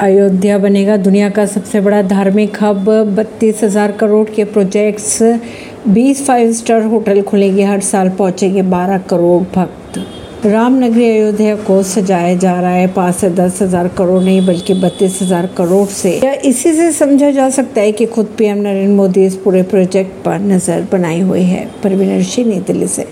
अयोध्या बनेगा। दुनिया का सबसे बड़ा धार्मिक हब, बत्तीस हज़ार करोड़ के प्रोजेक्ट्स 20 फाइव स्टार होटल खुलेंगे, हर साल पहुँचेंगे 12 करोड़ भक्त। रामनगरी अयोध्या को सजाया जा रहा है, पाँच से दस हज़ार करोड़ नहीं, बल्कि बत्तीस हज़ार करोड़ से। या इसी से समझा जा सकता है कि खुद पीएम नरेंद्र मोदी इस पूरे प्रोजेक्ट पर नज़र बनाई हुई है। परवीन सिंह नई दिल्ली से।